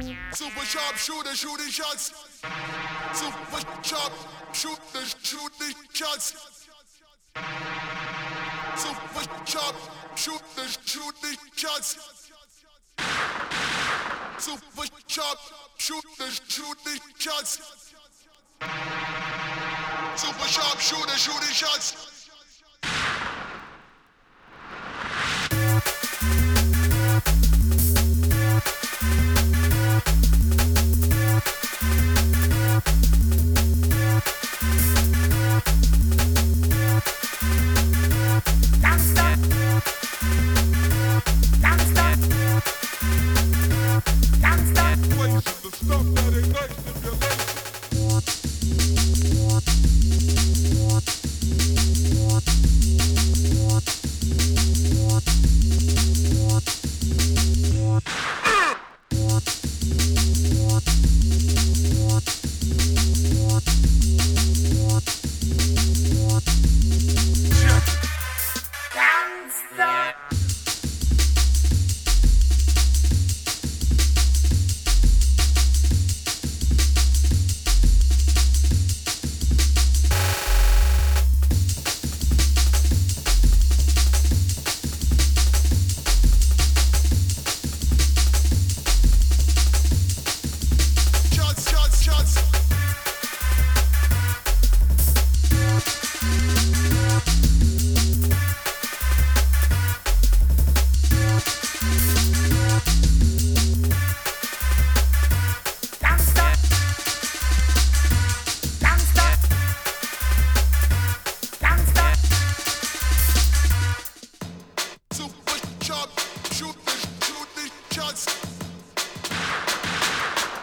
Super sharp shooter shooting shots. Super sharp shooter shooting shots. Super sharp shooter shooting shots. Super sharp shooter shooting shots. Super sharp shooter shooting shots.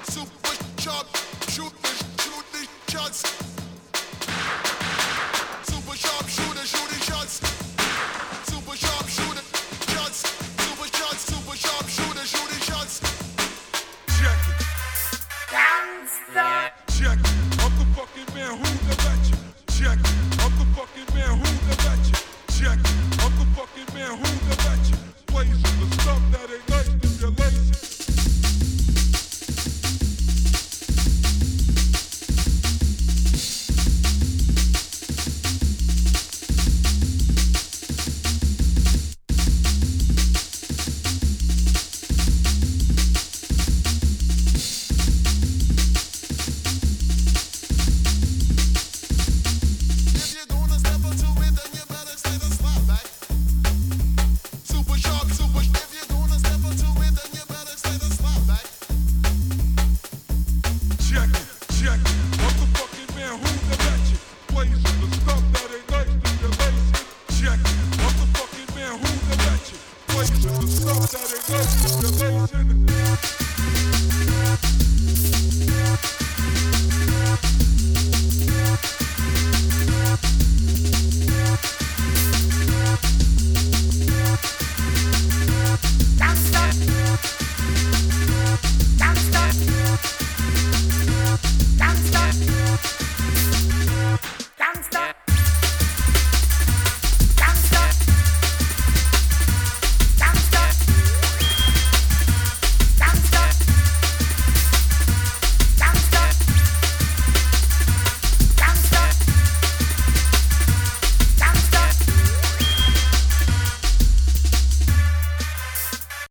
Super shot, shooting, shooting shots. Super sharp shooter, shooting shots. Super sharp shooter shots. Super shots, super sharp shooter, shooting shots. Check it. Gangsta. Check it. I'm the fucking man who the let. Check it. I'm the fucking man who the let. Check it. I'm the fucking man who the Check it. Motherfucking man, who's the legend? The stuff that ain't no simulation.